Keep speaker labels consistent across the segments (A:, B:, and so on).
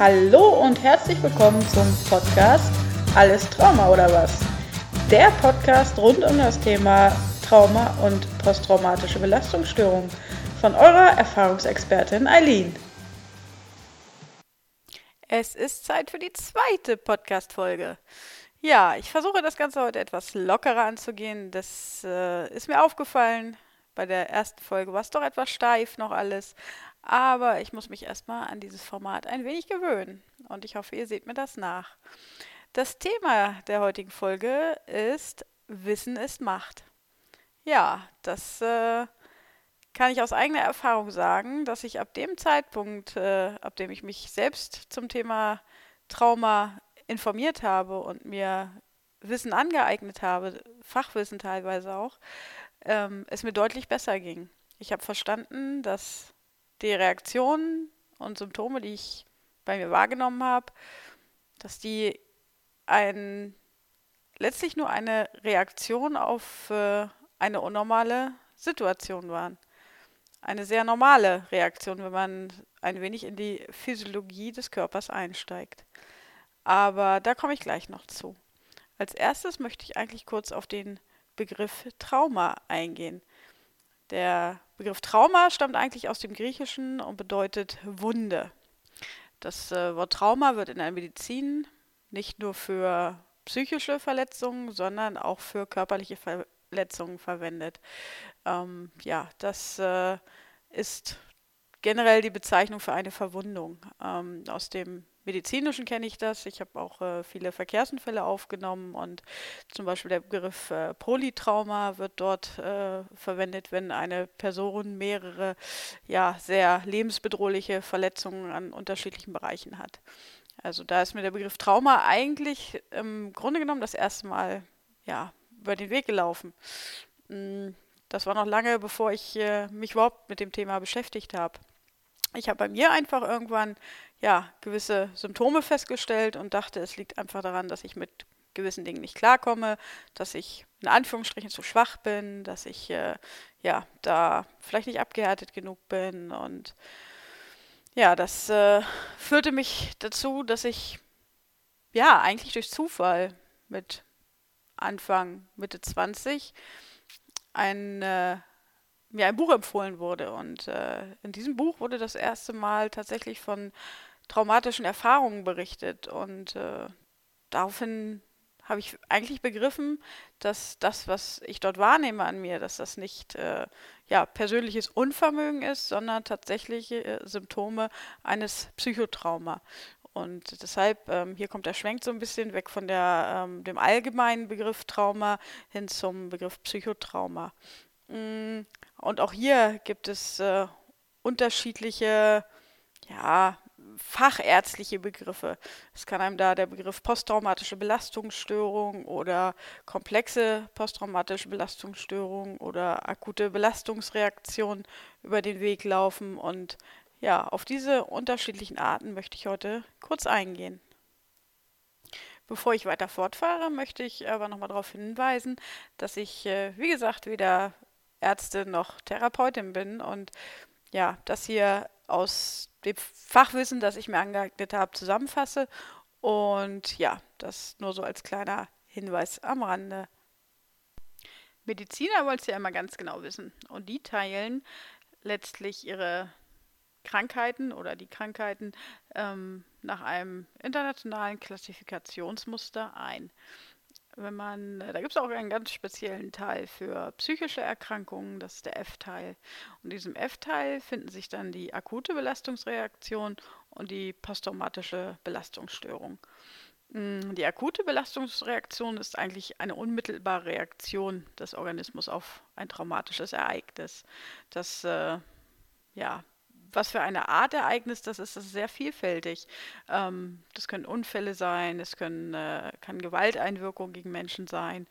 A: Hallo und herzlich willkommen zum Podcast Alles Trauma oder was? Der Podcast rund um das Thema Trauma und posttraumatische Belastungsstörung von eurer Erfahrungsexpertin Eileen.
B: Es ist Zeit für die zweite Podcast-Folge. Ja, ich versuche das Ganze heute etwas lockerer anzugehen. Das äh, ist mir aufgefallen. Bei der ersten Folge war es doch etwas steif noch alles. Aber ich muss mich erstmal an dieses Format ein wenig gewöhnen. Und ich hoffe, ihr seht mir das nach. Das Thema der heutigen Folge ist Wissen ist Macht. Ja, das äh, kann ich aus eigener Erfahrung sagen, dass ich ab dem Zeitpunkt, äh, ab dem ich mich selbst zum Thema Trauma informiert habe und mir Wissen angeeignet habe, Fachwissen teilweise auch, ähm, es mir deutlich besser ging. Ich habe verstanden, dass die Reaktionen und Symptome, die ich bei mir wahrgenommen habe, dass die ein, letztlich nur eine Reaktion auf äh, eine unnormale Situation waren. Eine sehr normale Reaktion, wenn man ein wenig in die Physiologie des Körpers einsteigt. Aber da komme ich gleich noch zu. Als erstes möchte ich eigentlich kurz auf den Begriff Trauma eingehen. Der Begriff Trauma stammt eigentlich aus dem Griechischen und bedeutet Wunde. Das äh, Wort Trauma wird in der Medizin nicht nur für psychische Verletzungen, sondern auch für körperliche Verletzungen verwendet. Ähm, ja, das äh, ist generell die Bezeichnung für eine Verwundung. Ähm, aus dem Medizinischen kenne ich das. Ich habe auch äh, viele Verkehrsunfälle aufgenommen und zum Beispiel der Begriff äh, Polytrauma wird dort äh, verwendet, wenn eine Person mehrere ja, sehr lebensbedrohliche Verletzungen an unterschiedlichen Bereichen hat. Also da ist mir der Begriff Trauma eigentlich im Grunde genommen das erste Mal ja, über den Weg gelaufen. Mm, das war noch lange, bevor ich äh, mich überhaupt mit dem Thema beschäftigt habe. Ich habe bei mir einfach irgendwann ja, gewisse Symptome festgestellt und dachte, es liegt einfach daran, dass ich mit gewissen Dingen nicht klarkomme, dass ich in Anführungsstrichen zu schwach bin, dass ich äh, ja da vielleicht nicht abgehärtet genug bin und ja, das äh, führte mich dazu, dass ich ja eigentlich durch Zufall mit Anfang Mitte 20 ein äh, mir ein Buch empfohlen wurde und äh, in diesem Buch wurde das erste Mal tatsächlich von traumatischen Erfahrungen berichtet. Und äh, daraufhin habe ich eigentlich begriffen, dass das, was ich dort wahrnehme an mir, dass das nicht äh, ja, persönliches Unvermögen ist, sondern tatsächliche äh, Symptome eines Psychotrauma. Und deshalb, ähm, hier kommt der Schwenk so ein bisschen weg von der, ähm, dem allgemeinen Begriff Trauma hin zum Begriff Psychotrauma. Mm, und auch hier gibt es äh, unterschiedliche ja, fachärztliche Begriffe. Es kann einem da der Begriff posttraumatische Belastungsstörung oder komplexe posttraumatische Belastungsstörung oder akute Belastungsreaktion über den Weg laufen. Und ja, auf diese unterschiedlichen Arten möchte ich heute kurz eingehen. Bevor ich weiter fortfahre, möchte ich aber nochmal darauf hinweisen, dass ich, äh, wie gesagt, weder Ärztin noch Therapeutin bin und ja, das hier aus dem Fachwissen, das ich mir angeeignet habe, zusammenfasse. Und ja, das nur so als kleiner Hinweis am Rande. Mediziner wollen es ja immer ganz genau wissen. Und die teilen letztlich ihre Krankheiten oder die Krankheiten ähm, nach einem internationalen Klassifikationsmuster ein wenn man, da gibt es auch einen ganz speziellen Teil für psychische Erkrankungen, das ist der F-Teil. Und in diesem F-Teil finden sich dann die akute Belastungsreaktion und die posttraumatische Belastungsstörung. Mm, die akute Belastungsreaktion ist eigentlich eine unmittelbare Reaktion des Organismus auf ein traumatisches Ereignis. Das äh, ja, was für eine Art Ereignis das ist, das ist sehr vielfältig. Ähm, das können Unfälle sein, es können, äh, kann Gewalteinwirkung gegen Menschen sein.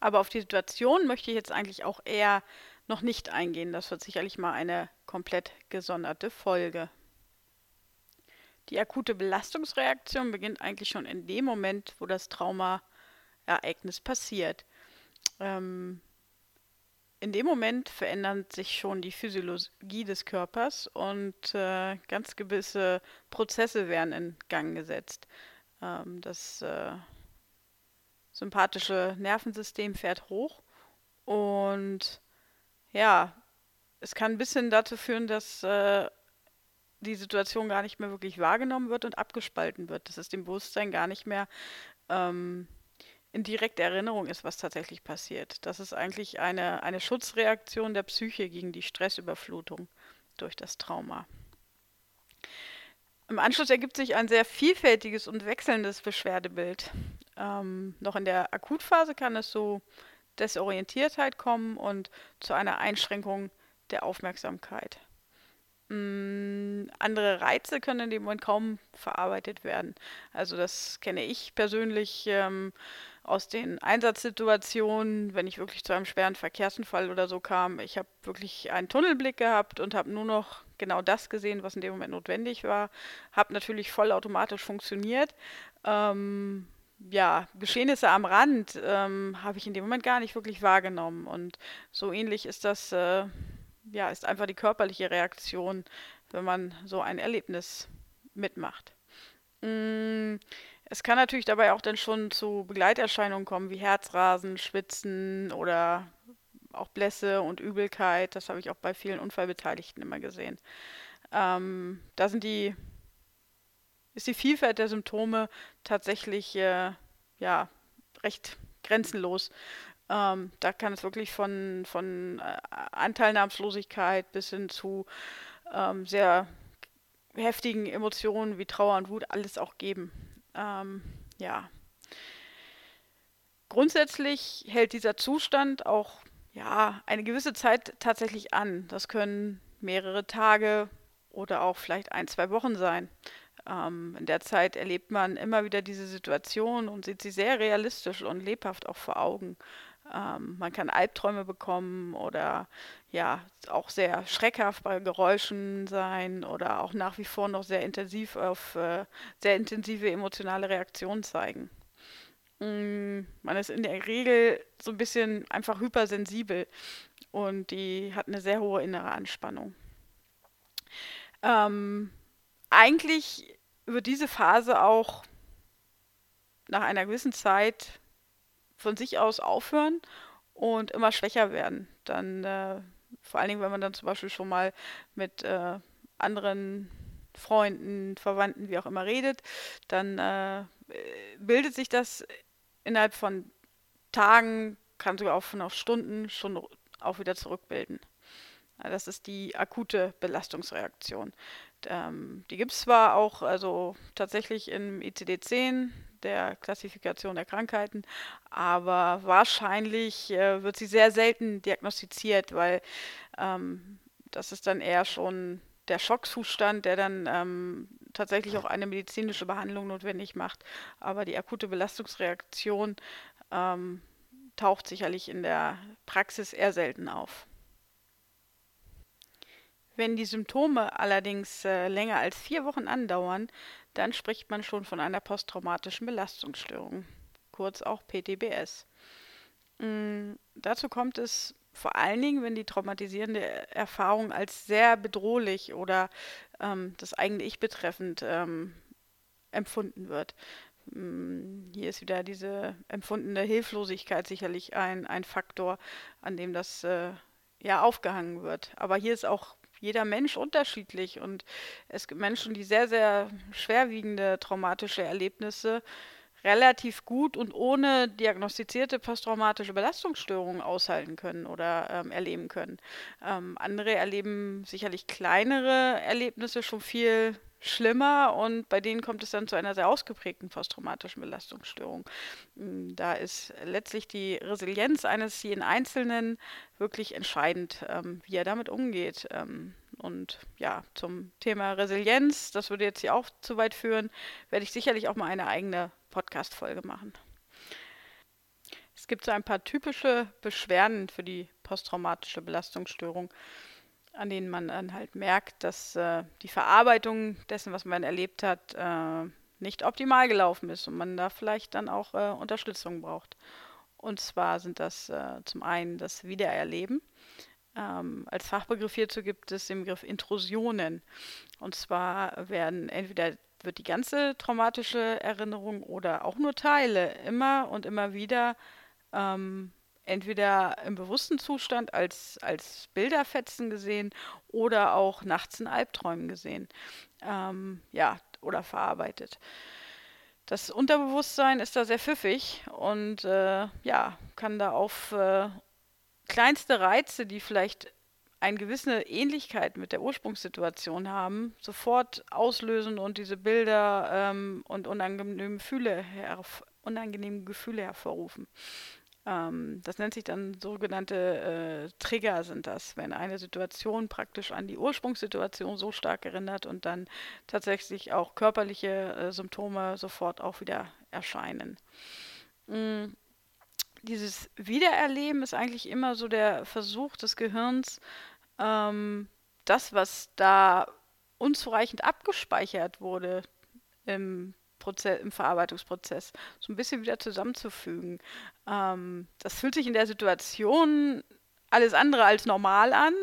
B: Aber auf die Situation möchte ich jetzt eigentlich auch eher noch nicht eingehen. Das wird sicherlich mal eine komplett gesonderte Folge. Die akute Belastungsreaktion beginnt eigentlich schon in dem Moment, wo das Traumaereignis passiert. Ähm, in dem Moment verändert sich schon die Physiologie des Körpers und äh, ganz gewisse Prozesse werden in Gang gesetzt. Ähm, das äh, sympathische Nervensystem fährt hoch und ja, es kann ein bisschen dazu führen, dass äh, die Situation gar nicht mehr wirklich wahrgenommen wird und abgespalten wird, dass es dem Bewusstsein gar nicht mehr ähm, in direkter Erinnerung ist, was tatsächlich passiert. Das ist eigentlich eine, eine Schutzreaktion der Psyche gegen die Stressüberflutung durch das Trauma. Im Anschluss ergibt sich ein sehr vielfältiges und wechselndes Beschwerdebild. Ähm, noch in der Akutphase kann es so Desorientiertheit kommen und zu einer Einschränkung der Aufmerksamkeit. Mm, andere Reize können in dem Moment kaum verarbeitet werden. Also das kenne ich persönlich ähm, aus den Einsatzsituationen, wenn ich wirklich zu einem schweren Verkehrsunfall oder so kam. Ich habe wirklich einen Tunnelblick gehabt und habe nur noch genau das gesehen, was in dem Moment notwendig war. Habe natürlich vollautomatisch funktioniert. Ähm, ja, Geschehnisse am Rand ähm, habe ich in dem Moment gar nicht wirklich wahrgenommen. Und so ähnlich ist das äh, ja, ist einfach die körperliche Reaktion, wenn man so ein Erlebnis mitmacht. Mm, es kann natürlich dabei auch dann schon zu Begleiterscheinungen kommen, wie Herzrasen, Schwitzen oder auch Blässe und Übelkeit. Das habe ich auch bei vielen Unfallbeteiligten immer gesehen. Ähm, da sind die, ist die Vielfalt der Symptome tatsächlich äh, ja, recht grenzenlos. Ähm, da kann es wirklich von, von äh, Anteilnahmslosigkeit bis hin zu ähm, sehr heftigen Emotionen wie Trauer und Wut alles auch geben. Ähm, ja. Grundsätzlich hält dieser Zustand auch ja, eine gewisse Zeit tatsächlich an. Das können mehrere Tage oder auch vielleicht ein, zwei Wochen sein. Ähm, in der Zeit erlebt man immer wieder diese Situation und sieht sie sehr realistisch und lebhaft auch vor Augen. Ähm, man kann Albträume bekommen oder ja, auch sehr schreckhaft bei Geräuschen sein oder auch nach wie vor noch sehr intensiv auf äh, sehr intensive emotionale Reaktionen zeigen. Mm, man ist in der Regel so ein bisschen einfach hypersensibel und die hat eine sehr hohe innere Anspannung. Ähm, eigentlich wird diese Phase auch nach einer gewissen Zeit von sich aus aufhören und immer schwächer werden. Dann, äh, vor allen Dingen, wenn man dann zum Beispiel schon mal mit äh, anderen Freunden, Verwandten, wie auch immer redet, dann äh, bildet sich das innerhalb von Tagen, kann sogar auch von auf Stunden schon auch wieder zurückbilden. Das ist die akute Belastungsreaktion. Ähm, die gibt es zwar auch also tatsächlich im ICD-10, der Klassifikation der Krankheiten, aber wahrscheinlich äh, wird sie sehr selten diagnostiziert, weil ähm, das ist dann eher schon der Schockzustand, der dann ähm, tatsächlich auch eine medizinische Behandlung notwendig macht. Aber die akute Belastungsreaktion ähm, taucht sicherlich in der Praxis eher selten auf. Wenn die Symptome allerdings äh, länger als vier Wochen andauern, dann spricht man schon von einer posttraumatischen Belastungsstörung, kurz auch PTBS. Ähm, dazu kommt es vor allen Dingen, wenn die traumatisierende Erfahrung als sehr bedrohlich oder ähm, das eigene Ich betreffend ähm, empfunden wird. Ähm, hier ist wieder diese empfundene Hilflosigkeit sicherlich ein, ein Faktor, an dem das äh, ja aufgehangen wird. Aber hier ist auch jeder Mensch unterschiedlich. Und es gibt Menschen, die sehr, sehr schwerwiegende traumatische Erlebnisse relativ gut und ohne diagnostizierte posttraumatische Belastungsstörungen aushalten können oder ähm, erleben können. Ähm, andere erleben sicherlich kleinere Erlebnisse schon viel schlimmer und bei denen kommt es dann zu einer sehr ausgeprägten posttraumatischen Belastungsstörung. Hm, da ist letztlich die Resilienz eines jeden Einzelnen wirklich entscheidend, ähm, wie er damit umgeht. Ähm, und ja, zum Thema Resilienz, das würde jetzt hier auch zu weit führen, werde ich sicherlich auch mal eine eigene Podcast-Folge machen. Es gibt so ein paar typische Beschwerden für die posttraumatische Belastungsstörung an denen man dann halt merkt, dass äh, die Verarbeitung dessen, was man erlebt hat, äh, nicht optimal gelaufen ist und man da vielleicht dann auch äh, Unterstützung braucht. Und zwar sind das äh, zum einen das Wiedererleben. Ähm, als Fachbegriff hierzu gibt es den Begriff Intrusionen. Und zwar werden entweder wird die ganze traumatische Erinnerung oder auch nur Teile immer und immer wieder ähm, entweder im bewussten Zustand als, als Bilderfetzen gesehen oder auch nachts in Albträumen gesehen. Ähm, ja, oder verarbeitet. Das Unterbewusstsein ist da sehr pfiffig und äh, ja, kann da auf äh, kleinste Reize, die vielleicht eine gewisse Ähnlichkeit mit der Ursprungssituation haben, sofort auslösen und diese Bilder ähm, und unangenehme Gefühle, unangenehme Gefühle hervorrufen. Ähm, das nennt sich dann sogenannte äh, Trigger sind das, wenn eine Situation praktisch an die Ursprungssituation so stark erinnert und dann tatsächlich auch körperliche äh, Symptome sofort auch wieder erscheinen. Mhm. Dieses Wiedererleben ist eigentlich immer so der Versuch des Gehirns, ähm, das, was da unzureichend abgespeichert wurde im Prozess, im Verarbeitungsprozess, so ein bisschen wieder zusammenzufügen. Ähm, das fühlt sich in der Situation alles andere als normal an.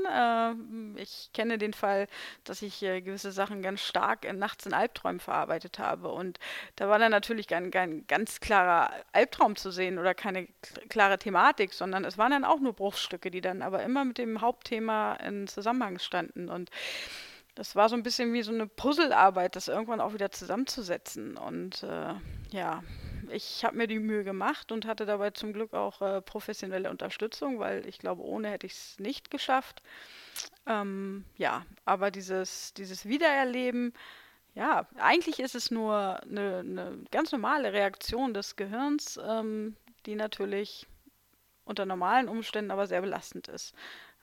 B: Äh, ich kenne den Fall, dass ich äh, gewisse Sachen ganz stark in, nachts in Albträumen verarbeitet habe. Und da war dann natürlich kein, kein ganz klarer Albtraum zu sehen oder keine klare Thematik, sondern es waren dann auch nur Bruchstücke, die dann aber immer mit dem Hauptthema in Zusammenhang standen. Und das war so ein bisschen wie so eine Puzzlearbeit, das irgendwann auch wieder zusammenzusetzen. Und äh, ja, ich habe mir die Mühe gemacht und hatte dabei zum Glück auch äh, professionelle Unterstützung, weil ich glaube, ohne hätte ich es nicht geschafft. Ähm, ja, aber dieses, dieses Wiedererleben, ja, eigentlich ist es nur eine, eine ganz normale Reaktion des Gehirns, ähm, die natürlich unter normalen Umständen aber sehr belastend ist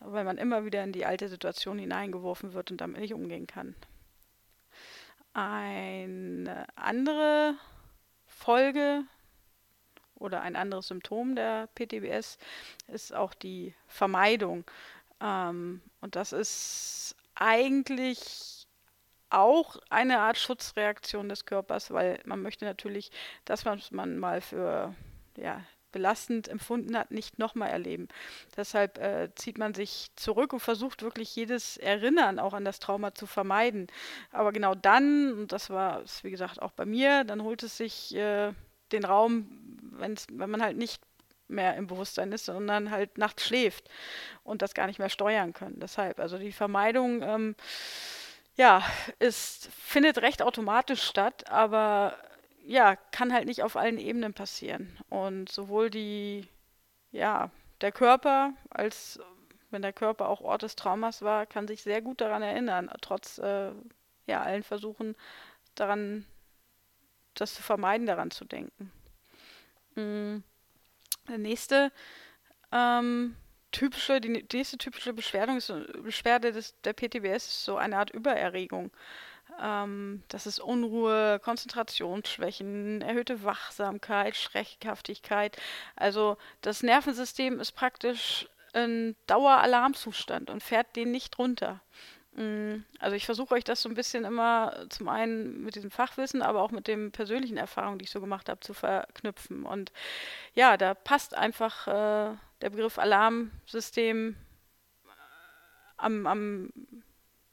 B: weil man immer wieder in die alte Situation hineingeworfen wird und damit nicht umgehen kann. Eine andere Folge oder ein anderes Symptom der PTBS ist auch die Vermeidung. Ähm, und das ist eigentlich auch eine Art Schutzreaktion des Körpers, weil man möchte natürlich, dass man mal für ja, belastend empfunden hat, nicht nochmal erleben. Deshalb äh, zieht man sich zurück und versucht wirklich jedes Erinnern auch an das Trauma zu vermeiden. Aber genau dann, und das war es wie gesagt auch bei mir, dann holt es sich äh, den Raum, wenn man halt nicht mehr im Bewusstsein ist, sondern halt nachts schläft und das gar nicht mehr steuern können. Deshalb, also die Vermeidung, ähm, ja, ist, findet recht automatisch statt, aber ja, kann halt nicht auf allen Ebenen passieren. Und sowohl die, ja, der Körper als wenn der Körper auch Ort des Traumas war, kann sich sehr gut daran erinnern, trotz äh, ja, allen Versuchen daran, das zu vermeiden, daran zu denken. Mhm. Der nächste ähm, typische, die nächste typische Beschwerde, ist, Beschwerde des, der PTBS ist so eine Art Übererregung. Ähm, das ist Unruhe, Konzentrationsschwächen, erhöhte Wachsamkeit, Schreckhaftigkeit. Also das Nervensystem ist praktisch ein Daueralarmzustand und fährt den nicht runter. Mm, also ich versuche euch das so ein bisschen immer zum einen mit diesem Fachwissen, aber auch mit den persönlichen Erfahrungen, die ich so gemacht habe, zu verknüpfen. Und ja, da passt einfach äh, der Begriff Alarmsystem am, am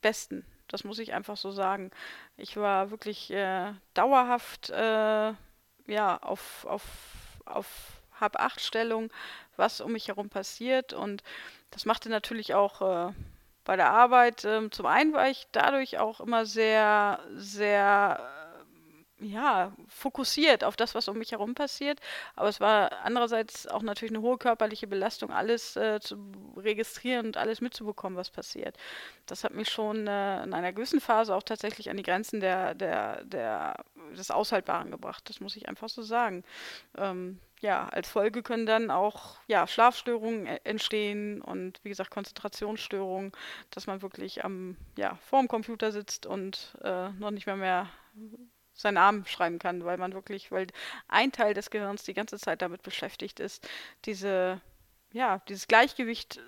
B: besten das muss ich einfach so sagen. Ich war wirklich äh, dauerhaft äh, ja, auf, auf, auf Hab-Acht-Stellung, was um mich herum passiert. Und das machte natürlich auch äh, bei der Arbeit, ähm, zum einen war ich dadurch auch immer sehr, sehr ja, fokussiert auf das, was um mich herum passiert. Aber es war andererseits auch natürlich eine hohe körperliche Belastung, alles äh, zu registrieren und alles mitzubekommen, was passiert. Das hat mich schon äh, in einer gewissen Phase auch tatsächlich an die Grenzen der, der, der, des Aushaltbaren gebracht. Das muss ich einfach so sagen. Ähm, ja, als Folge können dann auch ja, Schlafstörungen e-, entstehen und wie gesagt Konzentrationsstörungen, dass man wirklich am, ja, vor dem Computer sitzt und äh, noch nicht mehr mehr seinen Namen schreiben kann, weil man wirklich, weil ein Teil des Gehirns die ganze Zeit damit beschäftigt ist, diese, ja, dieses Gleichgewicht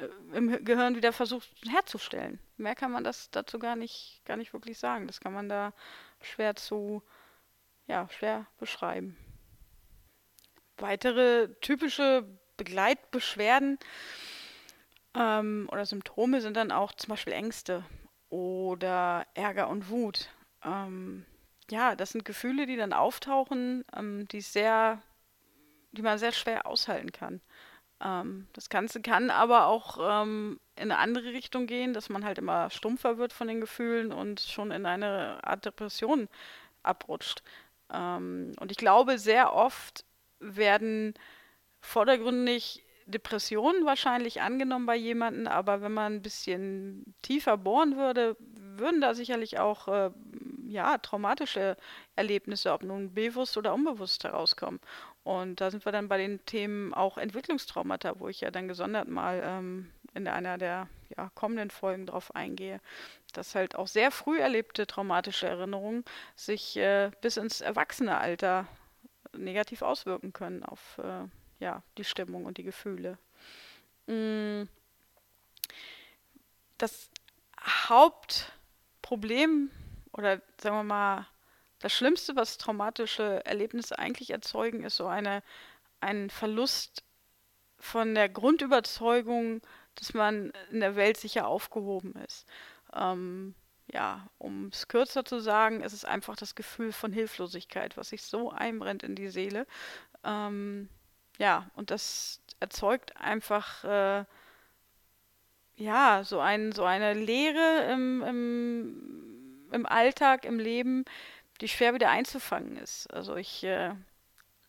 B: äh, im Gehirn wieder versucht herzustellen. Mehr kann man das dazu gar nicht, gar nicht wirklich sagen. Das kann man da schwer zu, ja, schwer beschreiben. Weitere typische Begleitbeschwerden Ähm, oder Symptome sind dann auch zum Beispiel Ängste oder Ärger und Wut. Ähm, ja, das sind Gefühle, die dann auftauchen, ähm, die sehr, die man sehr schwer aushalten kann. Ähm, das Ganze kann aber auch ähm, in eine andere Richtung gehen, dass man halt immer stumpfer wird von den Gefühlen und schon in eine Art Depression abrutscht. Ähm, und ich glaube, sehr oft werden vordergründig Depressionen wahrscheinlich angenommen bei jemandem, aber wenn man ein bisschen tiefer bohren würde, würden da sicherlich auch äh, ja, traumatische Erlebnisse, ob nun bewusst oder unbewusst herauskommen. Und da sind wir dann bei den Themen auch Entwicklungstraumata, wo ich ja dann gesondert mal ähm, in einer der ja, kommenden Folgen drauf eingehe, dass halt auch sehr früh erlebte traumatische Erinnerungen sich äh, bis ins Erwachsenealter negativ auswirken können auf äh, ja, die Stimmung und die Gefühle. Mm. Das Hauptproblem oder sagen wir mal, das Schlimmste, was traumatische Erlebnisse eigentlich erzeugen, ist so eine, ein Verlust von der Grundüberzeugung, dass man in der Welt sicher aufgehoben ist. Ähm, ja, um es kürzer zu sagen, ist es einfach das Gefühl von Hilflosigkeit, was sich so einbrennt in die Seele. Ähm, ja, und das erzeugt einfach äh, ja so, ein, so eine Leere im, im, im Alltag, im Leben, die schwer wieder einzufangen ist. Also ich äh,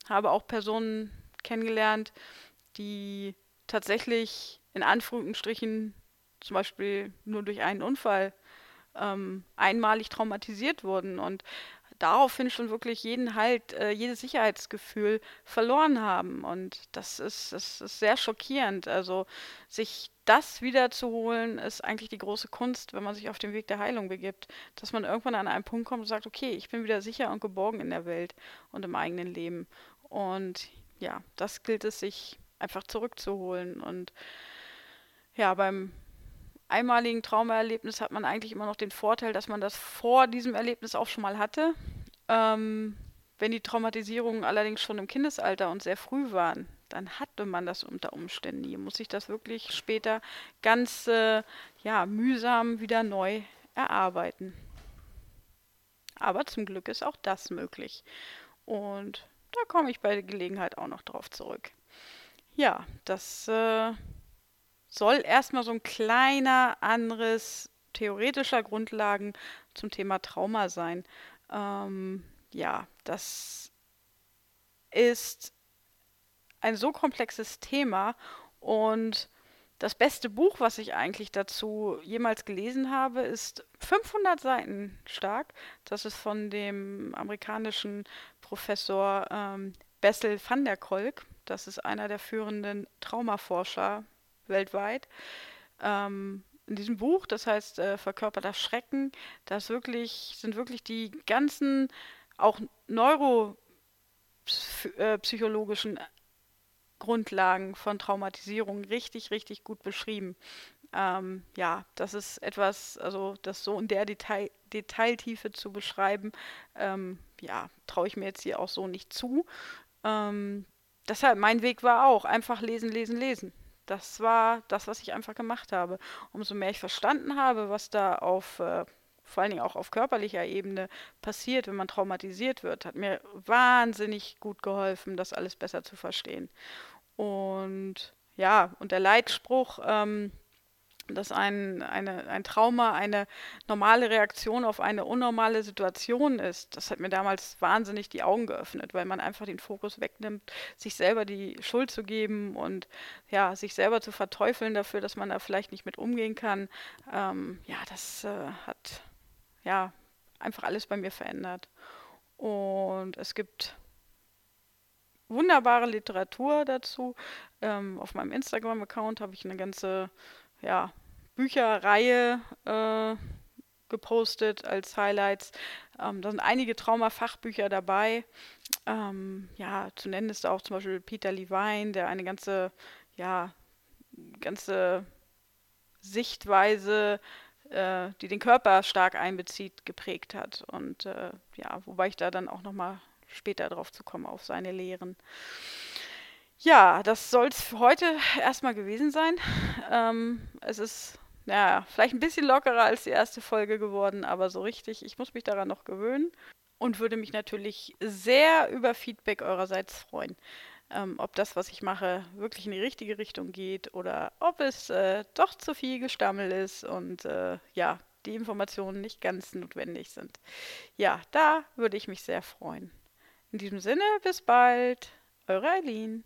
B: habe auch Personen kennengelernt, die tatsächlich in Anführungsstrichen zum Beispiel nur durch einen Unfall ähm, einmalig traumatisiert wurden und daraufhin schon wirklich jeden Halt, äh, jedes Sicherheitsgefühl verloren haben. Und das ist, das ist sehr schockierend. Also sich das wiederzuholen, ist eigentlich die große Kunst, wenn man sich auf den Weg der Heilung begibt. Dass man irgendwann an einen Punkt kommt und sagt, okay, ich bin wieder sicher und geborgen in der Welt und im eigenen Leben. Und ja, das gilt es sich einfach zurückzuholen. Und ja, beim einmaligen Traumaerlebnis hat man eigentlich immer noch den Vorteil, dass man das vor diesem Erlebnis auch schon mal hatte. Ähm, wenn die Traumatisierungen allerdings schon im Kindesalter und sehr früh waren, dann hatte man das unter Umständen nie. Muss sich das wirklich später ganz äh, ja, mühsam wieder neu erarbeiten. Aber zum Glück ist auch das möglich. Und da komme ich bei der Gelegenheit auch noch drauf zurück. Ja, das äh, soll erstmal so ein kleiner anderes theoretischer Grundlagen zum Thema Trauma sein. Ähm, ja, das ist ein so komplexes Thema und das beste Buch, was ich eigentlich dazu jemals gelesen habe, ist 500 Seiten stark. Das ist von dem amerikanischen Professor ähm, Bessel van der Kolk. Das ist einer der führenden Traumaforscher weltweit. Ähm, in diesem Buch, das heißt äh, Verkörperter Schrecken, das wirklich, sind wirklich die ganzen auch neuropsychologischen äh, Grundlagen von Traumatisierung richtig, richtig gut beschrieben. Ähm, ja, das ist etwas, also das so in der Detail, Detailtiefe zu beschreiben, ähm, ja, traue ich mir jetzt hier auch so nicht zu. Ähm, deshalb, mein Weg war auch einfach lesen, lesen, lesen. Das war das, was ich einfach gemacht habe. Umso mehr ich verstanden habe, was da auf, äh, vor allen Dingen auch auf körperlicher Ebene passiert, wenn man traumatisiert wird, hat mir wahnsinnig gut geholfen, das alles besser zu verstehen. Und ja, und der Leitspruch, ähm, dass ein, eine, ein Trauma eine normale Reaktion auf eine unnormale Situation ist. Das hat mir damals wahnsinnig die Augen geöffnet, weil man einfach den Fokus wegnimmt, sich selber die Schuld zu geben und ja, sich selber zu verteufeln dafür, dass man da vielleicht nicht mit umgehen kann. Ähm, ja, das äh, hat ja einfach alles bei mir verändert. Und es gibt wunderbare Literatur dazu. Ähm, auf meinem Instagram-Account habe ich eine ganze ja, Bücherreihe äh, gepostet als Highlights. Ähm, da sind einige Trauma-Fachbücher dabei. Ähm, ja, zu nennen ist auch zum Beispiel Peter Levine, der eine ganze, ja, ganze Sichtweise, äh, die den Körper stark einbezieht, geprägt hat. Und äh, ja, wobei ich da dann auch nochmal später drauf zu kommen, auf seine Lehren. Ja, das soll es für heute erstmal gewesen sein. Ähm, es ist ja, vielleicht ein bisschen lockerer als die erste Folge geworden, aber so richtig, ich muss mich daran noch gewöhnen und würde mich natürlich sehr über Feedback eurerseits freuen. Ähm, ob das, was ich mache, wirklich in die richtige Richtung geht oder ob es äh, doch zu viel Gestammel ist und äh, ja, die Informationen nicht ganz notwendig sind. Ja, da würde ich mich sehr freuen. In diesem Sinne, bis bald. Eure Eileen.